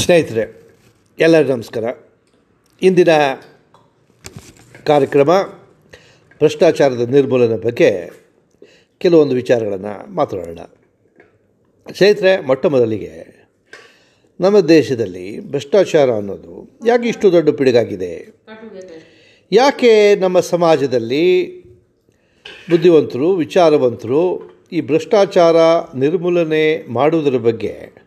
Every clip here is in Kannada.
ಸ್ನೇಹಿತರೆ, ಎಲ್ಲರಿಗೂ ನಮಸ್ಕಾರ. ಇಂದಿನ ಕಾರ್ಯಕ್ರಮ ಭ್ರಷ್ಟಾಚಾರದ ನಿರ್ಮೂಲನೆ ಬಗ್ಗೆ ಕೆಲವೊಂದು ವಿಚಾರಗಳನ್ನು ಮಾತನಾಡೋಣ ಸ್ನೇಹಿತರೆ, ಮೊಟ್ಟ ಮೊದಲಿಗೆ ನಮ್ಮ ದೇಶದಲ್ಲಿ ಭ್ರಷ್ಟಾಚಾರ ಅನ್ನೋದು ಯಾಕೆ ಇಷ್ಟು ದೊಡ್ಡ ಪಿಡುಗಾಗಿದೆ? ಯಾಕೆ ನಮ್ಮ ಸಮಾಜದಲ್ಲಿ ಬುದ್ಧಿವಂತರು, ವಿಚಾರವಂತರು ಈ ಭ್ರಷ್ಟಾಚಾರ ನಿರ್ಮೂಲನೆ ಮಾಡುವುದರ ಬಗ್ಗೆ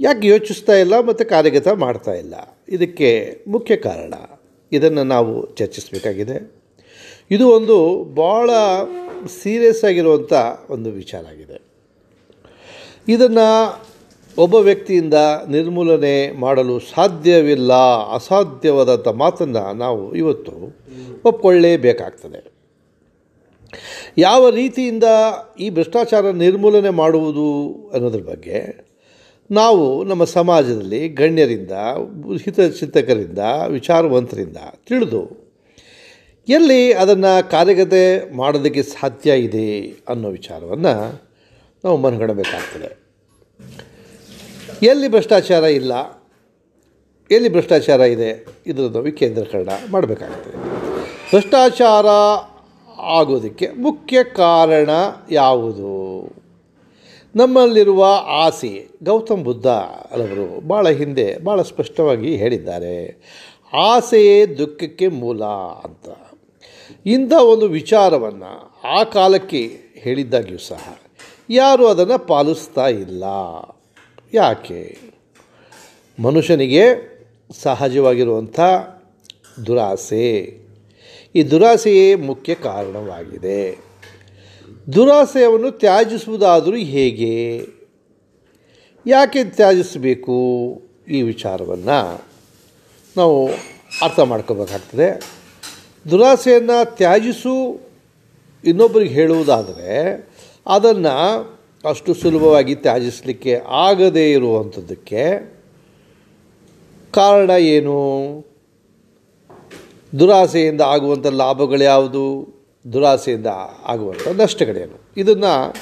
ಯಾಕೆ ಯೋಚಿಸ್ತಾ ಇಲ್ಲ ಮತ್ತು ಕಾರ್ಯಗತ ಮಾಡ್ತಾ ಇಲ್ಲ? ಇದಕ್ಕೆ ಮುಖ್ಯ ಕಾರಣ. ಇದನ್ನು ನಾವು ಚರ್ಚಿಸಬೇಕಾಗಿದೆ. ಇದು ಒಂದು ಭಾಳ ಸೀರಿಯಸ್ ಆಗಿರುವಂಥ ಒಂದು ವಿಚಾರ ಆಗಿದೆ. ಇದನ್ನು ಒಬ್ಬ ವ್ಯಕ್ತಿಯಿಂದ ನಿರ್ಮೂಲನೆ ಮಾಡಲು ಸಾಧ್ಯವಿಲ್ಲ ಅಸಾಧ್ಯವಾದಂಥ ಮಾತನ್ನು ನಾವು ಇವತ್ತು ಒಪ್ಕೊಳ್ಳೇಬೇಕಾಗ್ತದೆ. ಯಾವ ರೀತಿಯಿಂದ ಈ ಭ್ರಷ್ಟಾಚಾರ ನಿರ್ಮೂಲನೆ ಮಾಡುವುದು ಅನ್ನೋದ್ರ ಬಗ್ಗೆ ನಾವು ನಮ್ಮ ಸಮಾಜದಲ್ಲಿ ಗಣ್ಯರಿಂದ ಹಿತಚಿಂತಕರಿಂದ ವಿಚಾರವಂತರಿಂದ ತಿಳಿದು, ಎಲ್ಲಿ ಅದನ್ನು ಕಾರ್ಯಗತೆ ಮಾಡೋದಕ್ಕೆ ಸಾಧ್ಯ ಇದೆ ಅನ್ನೋ ವಿಚಾರವನ್ನು ನಾವು ಮನಗಣಬೇಕಾಗ್ತದೆ ಎಲ್ಲಿ ಭ್ರಷ್ಟಾಚಾರ ಇಲ್ಲ, ಎಲ್ಲಿ ಭ್ರಷ್ಟಾಚಾರ ಇದೆ ಇದರದ್ದು ವಿಕೇಂದ್ರೀಕರಣ ಮಾಡಬೇಕಾಗ್ತದೆ. ಭ್ರಷ್ಟಾಚಾರ ಆಗೋದಕ್ಕೆ ಮುಖ್ಯ ಕಾರಣ ಯಾವುದು? ನಮ್ಮಲ್ಲಿರುವ ಆಸೆ. ಗೌತಮ್ ಬುದ್ಧ ಅವರು ಭಾಳ ಹಿಂದೆ ಭಾಳ ಸ್ಪಷ್ಟವಾಗಿ ಹೇಳಿದ್ದಾರೆ. ಆಸೆಯೇ ದುಃಖಕ್ಕೆ ಮೂಲ ಅಂತ. ಇಂಥ ಒಂದು ವಿಚಾರವನ್ನು ಆ ಕಾಲಕ್ಕೆ ಹೇಳಿದ್ದಾಗಿಯೂ ಸಹ. ಯಾರೂ ಅದನ್ನು ಪಾಲಿಸ್ತಾ ಇಲ್ಲ. ಯಾಕೆ? ಮನುಷ್ಯನಿಗೆ ಸಹಜವಾಗಿರುವಂಥ ದುರಾಸೆ. ಈ ದುರಾಸೆಯೇ ಮುಖ್ಯ ಕಾರಣವಾಗಿದೆ. ದುರಾಸೆಯನ್ನು ತ್ಯಾಜಿಸುವುದಾದರೂ ಹೇಗೆ? ಯಾಕೆ ತ್ಯಾಜಿಸಬೇಕು? ಈ ವಿಚಾರವನ್ನು ನಾವು ಅರ್ಥ ಮಾಡ್ಕೋಬೇಕಾಗ್ತದೆ. ದುರಾಸೆಯನ್ನು ತ್ಯಾಜಿಸು ಇನ್ನೊಬ್ಬರಿಗೆ ಹೇಳುವುದಾದರೆ, ಅದನ್ನು ಅಷ್ಟು ಸುಲಭವಾಗಿ ತ್ಯಾಜಿಸಲಿಕ್ಕೆ ಆಗದೇ ಇರುವಂಥದ್ದಕ್ಕೆ ಕಾರಣ ಏನು? ದುರಾಸೆಯಿಂದ ಆಗುವಂಥ ಲಾಭಗಳು ಯಾವುದು? ದುರಾಸೆಯಿಂದ ಆಗುವಂಥ ನಷ್ಟಗಳೇನು ಇದನ್ನು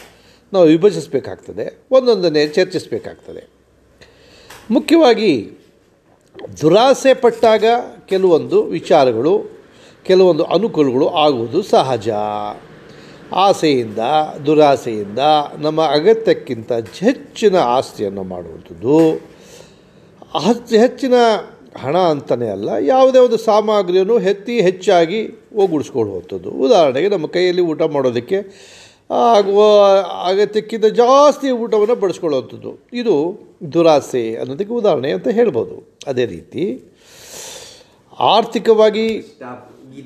ನಾವು ವಿಭಜಿಸಬೇಕಾಗ್ತದೆ, ಒಂದೊಂದನ್ನೇ ಚರ್ಚಿಸಬೇಕಾಗ್ತದೆ. ಮುಖ್ಯವಾಗಿ, ದುರಾಸೆ ಪಟ್ಟಾಗ ಕೆಲವೊಂದು ವಿಚಾರಗಳು, ಕೆಲವೊಂದು ಅನುಕೂಲಗಳು ಆಗುವುದು ಸಹಜ. ಆಸೆಯಿಂದ, ದುರಾಸೆಯಿಂದ ನಮ್ಮ ಅಗತ್ಯಕ್ಕಿಂತ ಹೆಚ್ಚಿನ ಆಸ್ತಿಯನ್ನು ಮಾಡುವಂಥದ್ದು ಹೆಚ್ಚು ಹೆಚ್ಚಿನ ಹಣ ಅಂತಲೇ ಅಲ್ಲ, ಯಾವುದೇ ಒಂದು ಸಾಮಗ್ರಿಯನ್ನು ಹೆತ್ತಿ ಹೆಚ್ಚಾಗಿ ಒಗ್ಗೂಡಿಸ್ಕೊಳ್ಳುವಂಥದ್ದು ಉದಾಹರಣೆಗೆ ನಮ್ಮ ಕೈಯಲ್ಲಿ ಊಟ ಮಾಡೋದಕ್ಕೆ ಆಗುವ ಅಗತ್ಯಕ್ಕಿಂತ ಜಾಸ್ತಿ ಊಟವನ್ನು ಬಡಿಸ್ಕೊಳ್ಳುವಂಥದ್ದು ಇದು ದುರಾಸೆ ಅನ್ನೋದಕ್ಕೆ ಉದಾಹರಣೆ ಅಂತ ಹೇಳ್ಬೋದು. ಅದೇ ರೀತಿ ಆರ್ಥಿಕವಾಗಿ